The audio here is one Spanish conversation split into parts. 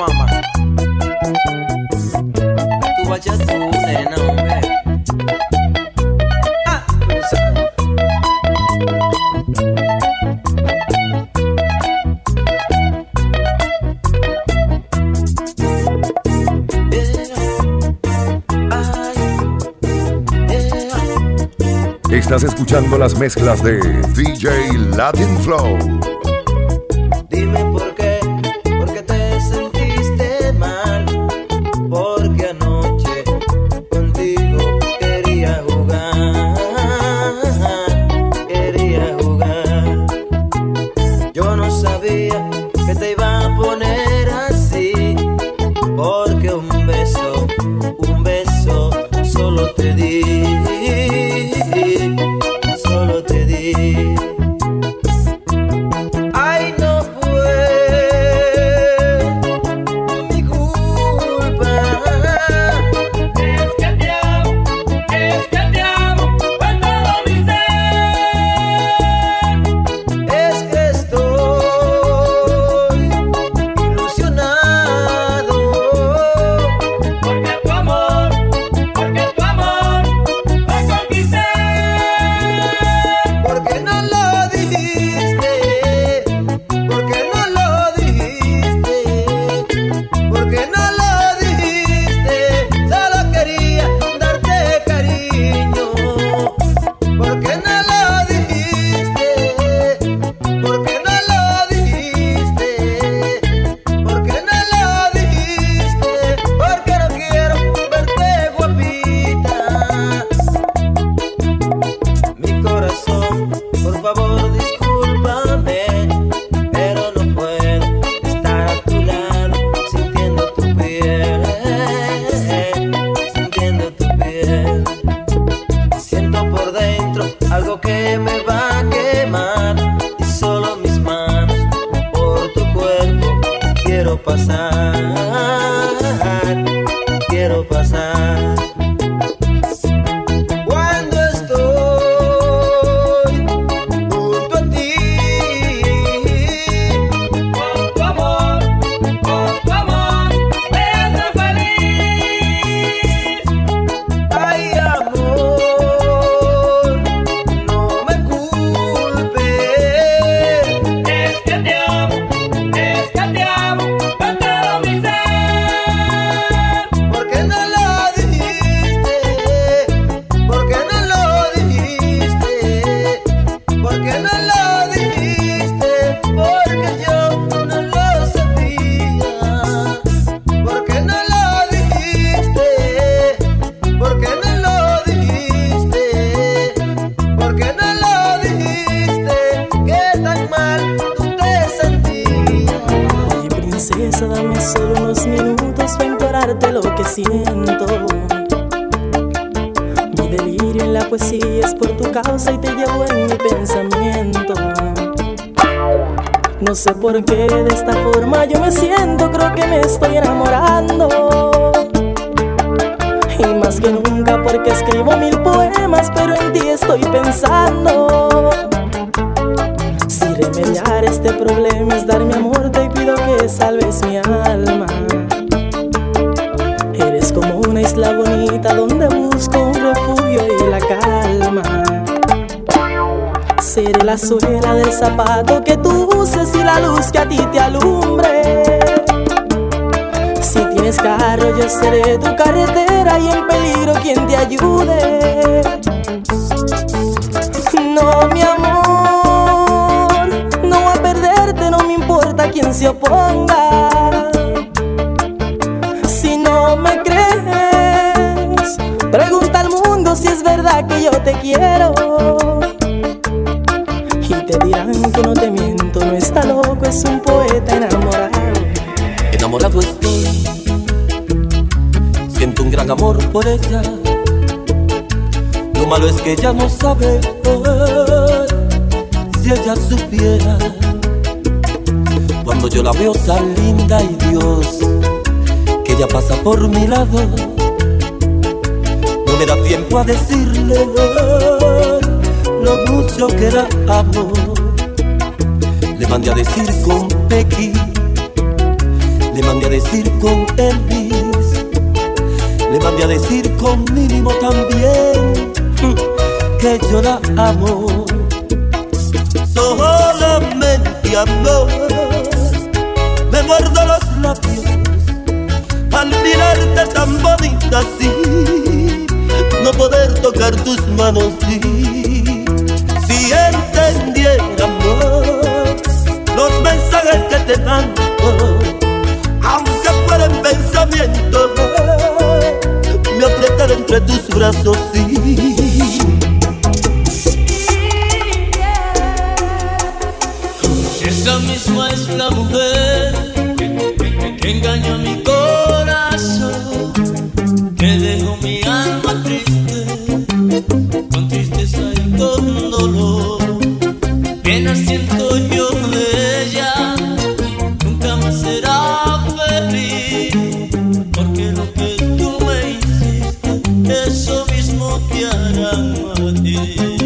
Ah, Estás escuchando las mezclas de DJ Latin Flow. Algo que me Princesa, dame solo unos minutos para implorarte lo que siento. Mi delirio en la poesía es por tu causa y te llevo en mi pensamiento. No sé por qué de esta forma yo me siento, creo que me estoy enamorando. Y más que nunca porque escribo mil poemas, pero en ti estoy pensando. Remediar este problema es dar mi amor, te pido que salves mi alma. Eres como una isla bonita donde busco un refugio y la calma. Seré la suela del zapato que tú uses y la luz que a ti te alumbre. Si tienes carro, yo seré tu carretera y en peligro quien te ayude. Quién se oponga. Si no me crees, pregunta al mundo si es verdad que yo te quiero. Y te dirán que no te miento, no está loco, es un poeta enamorado. Enamorado estoy, siento un gran amor por ella. Lo malo es que ella no sabe si ella supiera. Cuando yo la veo tan linda y Dios, que ella pasa por mi lado, no me da tiempo a decirle lo mucho que la amo. Le mandé a decir con Pequi, le mandé a decir con Elvis, le mandé a decir con Mínimo también que yo la amo. Solamente amor muerdo los labios al mirarte tan bonita así, no poder tocar tus manos sí. Si entendiera amor, los mensajes que te mando eso mismo te hará a ti.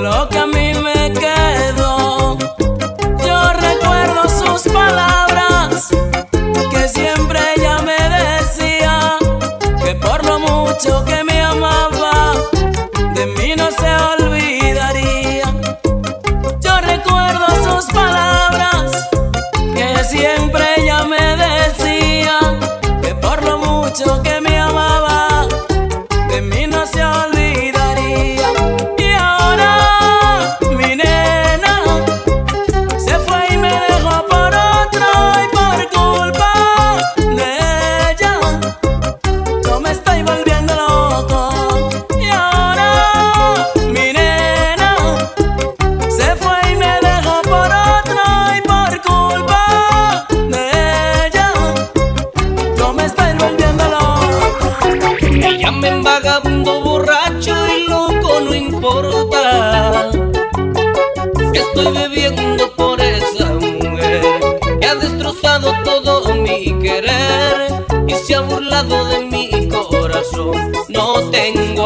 loca no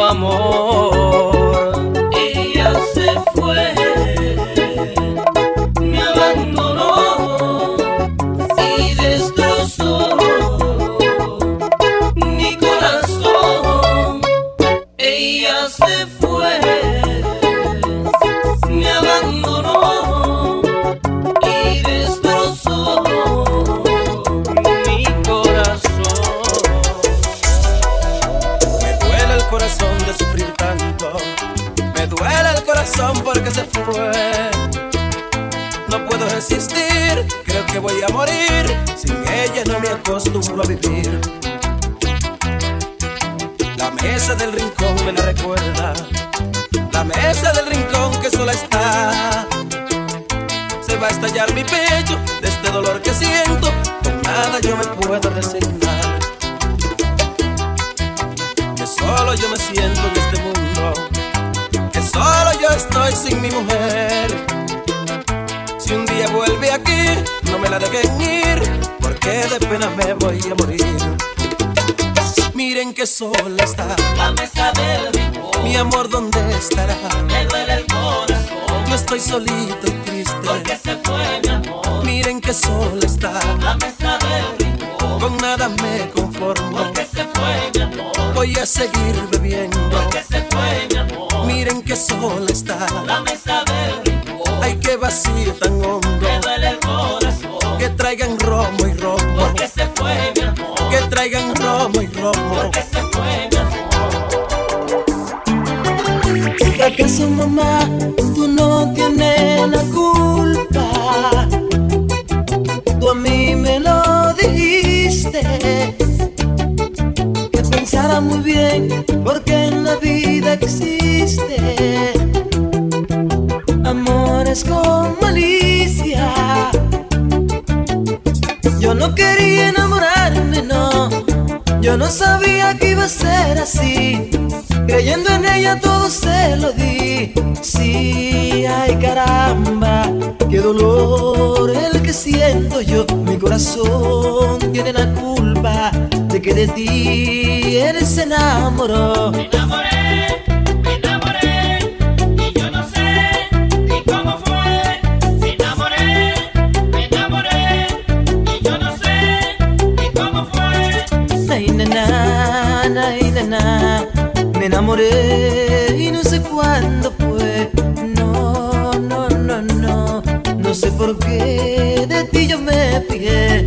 mesa del rincón me la recuerda. La mesa del rincón que sola está. Se va a estallar mi pecho de este dolor que siento. Con nada yo me puedo resignar que solo yo me siento en este mundo, que solo yo estoy sin mi mujer. Si un día vuelve aquí, no me la dejen ir, porque de pena me voy a morir. Miren que sola está La mesa del rincón mi amor, ¿dónde estará? me duele el corazón Yo estoy solito y triste. porque se fue mi amor. Miren que sola está, La mesa del rincón con nada me conformo. porque se fue mi amor. Voy a seguir bebiendo. Porque se fue mi amor. Miren que sola está. La mesa del rincón Ay, qué vacío tan hondo. me duele el corazón Que traigan romo y romo. porque se fue mi amor. Que traigan romo y romo. Porque se fue mi amor. ¿Acaso mamá, tú no tienes corazón tiene la culpa de que de ti él se enamoró. Me enamoré, me enamoré y yo no sé ni cómo fue. Me enamoré, me enamoré y yo no sé ni cómo fue. Ay, nana, ay, nana, me enamoré por qué de ti yo me fijé.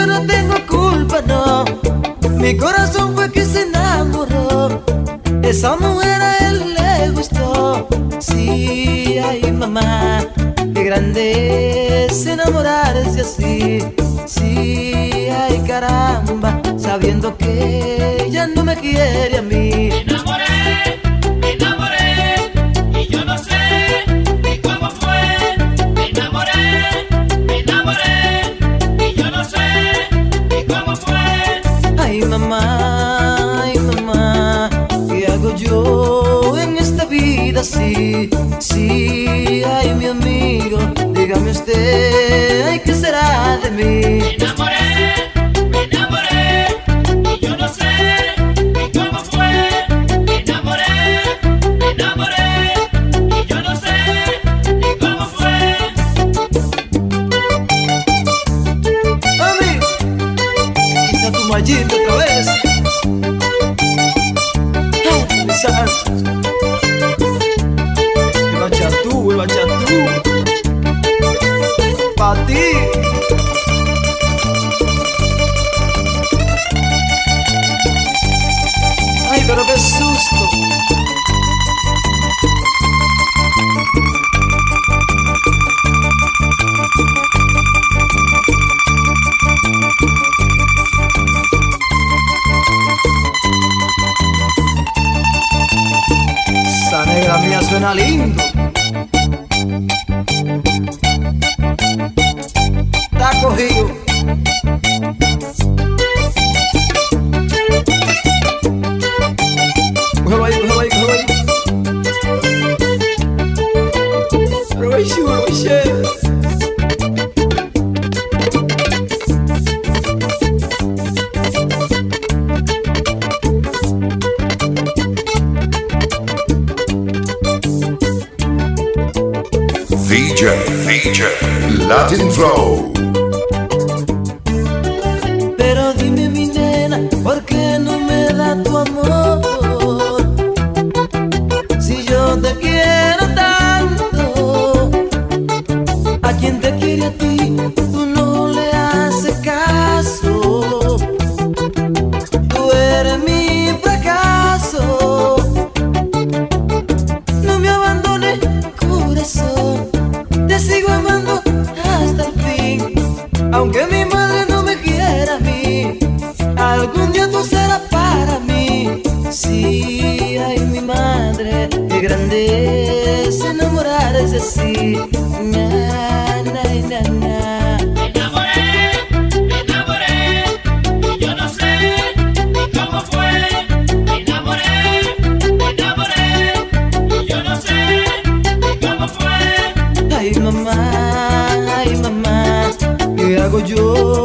Yo no tengo culpa, no. Mi corazón fue que se enamoró. Esa mujer a él le gustó. Sí, ay, mamá, qué grande es enamorarse así. Sí, ay, caramba, sabiendo que ella no me quiere a mí. Me enamoré, así? Sí, Está dime mi nena, ¿por qué no me da tu amor? Qué grande es enamorarse así. Na, na, na, na. Me enamoré, me enamoré, y yo no sé ni cómo fue. Me enamoré, me enamoré, y yo no sé ni cómo fue. Ay, mamá, ay, mamá, ¿qué hago yo